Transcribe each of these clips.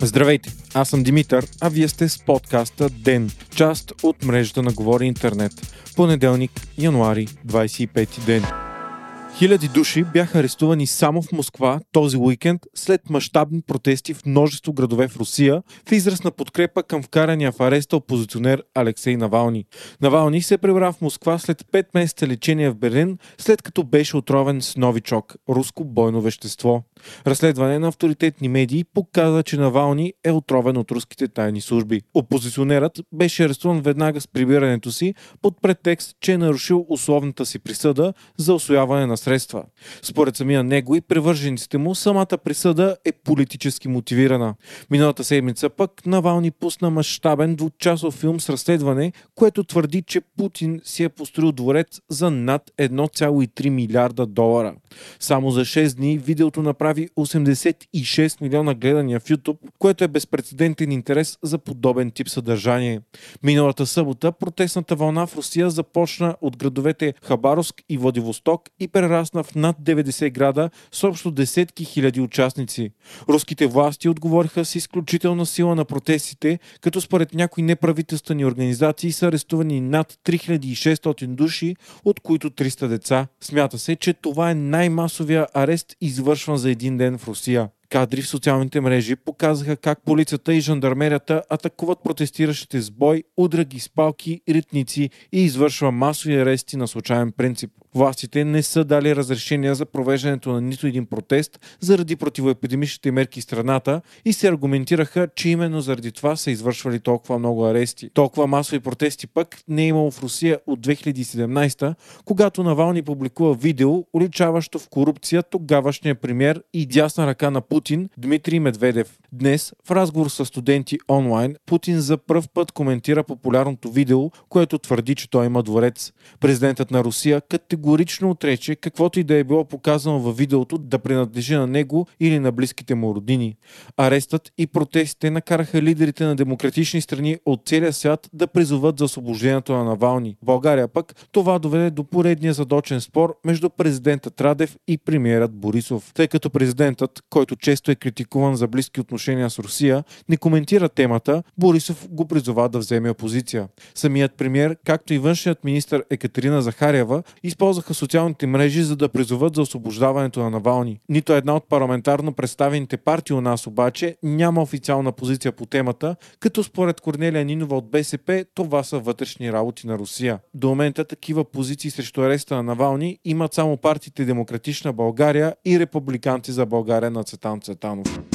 Здравейте, аз съм Димитър, а вие сте с подкаста ДЕН, част от мрежата на Говори Интернет. Понеделник, януари, 25 ден. Хиляди души бяха арестувани само в Москва този уикенд след мащабни протести в множество градове в Русия в израз на подкрепа към вкарания в ареста опозиционер Алексей Навални. Навални се прибра в Москва след 5 месеца лечение в Берлин, след като беше отровен с новичок – руско бойно вещество. Разследване на авторитетни медии показа, че Навални е отровен от руските тайни служби. Опозиционерът беше арестуван веднага с прибирането си под претекст, че е нарушил условната си присъда за освояване на средства. Според самия него и превържениците му, самата присъда е политически мотивирана. Миналата седмица пък Навални пусна мащабен двучасов филм с разследване, което твърди, че Путин си е построил дворец за над 1,3 милиарда долара. Само за 6 дни видеото направи 86 милиона гледания в YouTube, което е безпредседентен интерес за подобен тип съдържание. Миналата събота протестната вълна в Русия започна от градовете Хабаровск и Владивосток и прерасна прерасна в над 90 града с общо десетки хиляди участници. Руските власти отговориха с изключителна сила на протестите, като според някои неправителствени организации са арестувани над 3600 души, от които 300 деца. Смята се, че това е най-масовия арест, извършван за един ден в Русия. Кадри в социалните мрежи показаха как полицията и жандармерията атакуват протестиращите с бой, удра ги с палки, ритници и извършва масови арести на случайен принцип. Властите не са дали разрешения за провеждането на нито един протест заради противоепидемичните мерки в страната и се аргументираха, че именно заради това са извършвали толкова много арести. Толкова масови протести пък не е имало в Русия от 2017, когато Навални публикува видео, уличаващо в корупция тогавашния премьер и дясна ръка на Путин Дмитрий Медведев. Днес, в разговор с студенти онлайн, Путин за пръв път коментира популярното видео, което твърди, че той има дворец. Президентът на Русия категорично отрече каквото и да е било показано във видеото да принадлежи на него или на близките му родини. Арестът и протестите накараха лидерите на демократични страни от целия свят да призоват за освобождението на Навални. В България пък това доведе до поредния задочен спор между президента Традев и премиерът Борисов, тъй като президентът, който често е критикуван за близки отношения с Русия, не коментира темата, Борисов го призова да вземе опозиция. Самият премьер, както и външният министр Екатерина Захарява, използваха социалните мрежи за да призоват за освобождаването на Навални. Нито една от парламентарно представените партии у нас обаче няма официална позиция по темата, като според Корнелия Нинова от БСП това са вътрешни работи на Русия. До момента такива позиции срещу ареста на Навални имат само партиите Демократична България и Републиканци за България на Цветан Цветанов.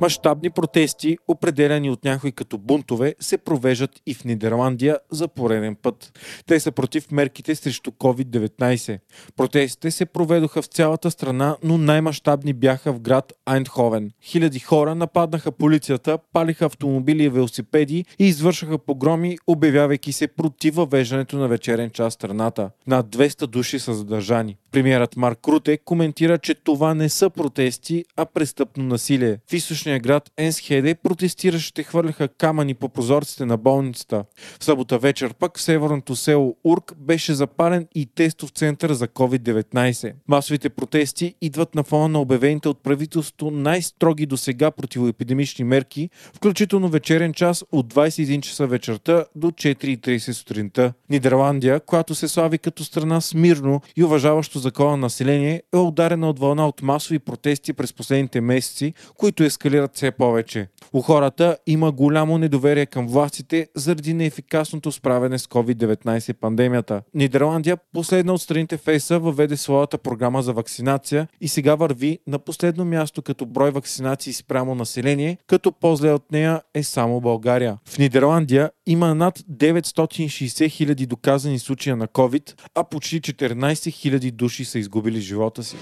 Мащабни протести, определени от някои като бунтове, се провеждат и в Нидерландия за пореден път. Те са против мерките срещу COVID-19. Протестите се проведоха в цялата страна, но най-мащабни бяха в град Айндховен. Хиляди хора нападнаха полицията, палиха автомобили и велосипеди и извършаха погроми, обявявайки се против въвеждането на вечерен час страната. Над 200 души са задържани. Премьерът Марк Руте коментира, че това не са протести, а престъпно насилие. В източния град Енсхеде протестиращите хвърляха камъни по прозорците на болницата. В събота вечер пък в северното село Урк беше запален и тестов център за COVID-19. Масовите протести идват на фона на обявените от правителството най-строги до сега противоепидемични мерки, включително вечерен час от 21 часа вечерта до 4.30 сутринта. Нидерландия, която се слави като страна смирно и уважаващо българското закона население е ударена от вълна от масови протести през последните месеци, които ескалират все повече. У хората има голямо недоверие към властите заради неефикасното справяне с COVID-19 пандемията. Нидерландия, последна от страните в въведе своята програма за вакцинация и сега върви на последно място като брой вакцинации спрямо население, като по-зле от нея е само България. В Нидерландия има над 960 хиляди доказани случая на COVID, а почти 14 хиляди души са изгубили живота си.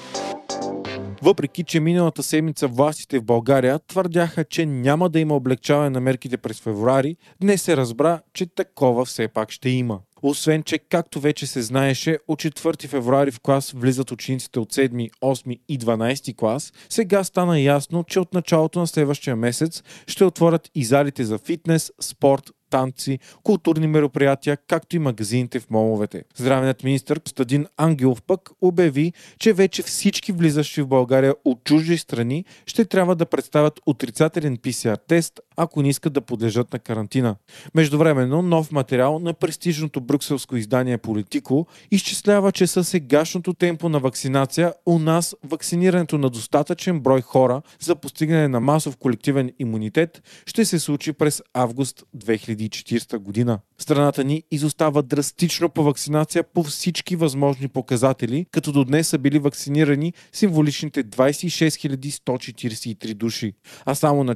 Въпреки, че миналата седмица властите в България твърдяха, че няма да има облегчаване на мерките през февруари, днес се разбра, че такова все пак ще има. Освен, че както вече се знаеше, от 4 февруари в клас влизат учениците от 7, 8 и 12 клас, сега стана ясно, че от началото на следващия месец ще отворят и залите за фитнес, спорт, танци, културни мероприятия, както и магазините в моловете. Здравният министр Стадин Ангелов пък обяви, че вече всички влизащи в България от чужди страни ще трябва да представят отрицателен PCR тест, ако не искат да подлежат на карантина. Междувременно, нов материал на престижното брюкселско издание Политико изчислява, че със сегашното темпо на вакцинация у нас вакцинирането на достатъчен брой хора за постигане на масов колективен имунитет ще се случи през август 2040 година. Страната ни изостава драстично по вакцинация по всички възможни показатели, като до днес са били вакцинирани символичните 26 143 души, а само на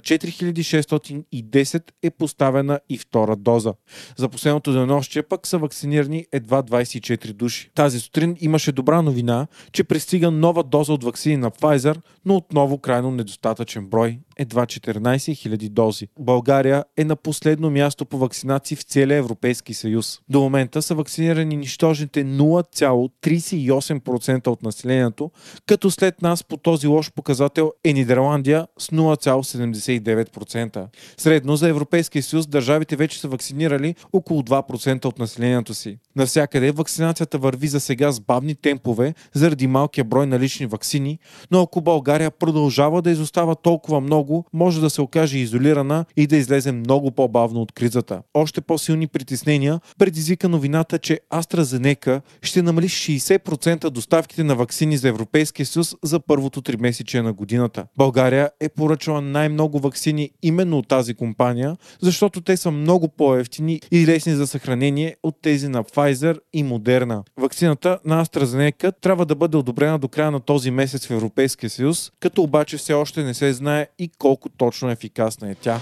4610 е поставена и втора доза. За последното денонощие пък са вакцинирани едва 24 души. Тази сутрин имаше добра новина, че пристига нова доза от вакцини на Pfizer, но отново крайно недостатъчен брой едва 14 000 дози. България е на последно място по вакцинации в целия Европейски съюз. До момента са вакцинирани нищожните 0,38% от населението, като след нас по този лош показател е Нидерландия с 0,79%. Средно за Европейския съюз държавите вече са вакцинирали около 2% от населението си. Навсякъде вакцинацията върви за сега с бавни темпове заради малкия брой налични вакцини, но ако България продължава да изостава толкова много, може да се окаже изолирана и да излезе много по-бавно от кризата. Още по-силни притеснения предизвика новината, че AstraZeneca ще намали 60% доставките на вакцини за Европейския съюз за първото три месече на годината. България е поръчала най-много вакцини именно от тази компания, защото те са много по-ефтини и лесни за съхранение от тези на Pfizer и Moderna. Вакцината на AstraZeneca трябва да бъде одобрена до края на този месец в Европейския съюз, като обаче все още не се знае и колко точно ефикасна е тя.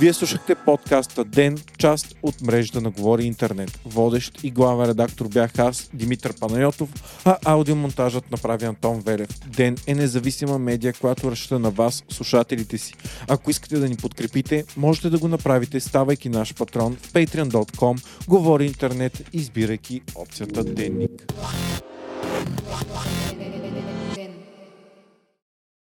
Вие слушахте подкаста Ден, част от мрежата на Говори Интернет. Водещ и главен редактор бях аз, Димитър Панайотов, а аудиомонтажът направи Антон Велев. Ден е независима медия, която разчита на вас, слушателите си. Ако искате да ни подкрепите, можете да го направите, ставайки наш патрон в patreon.com, Говори Интернет, избирайки опцията Денник.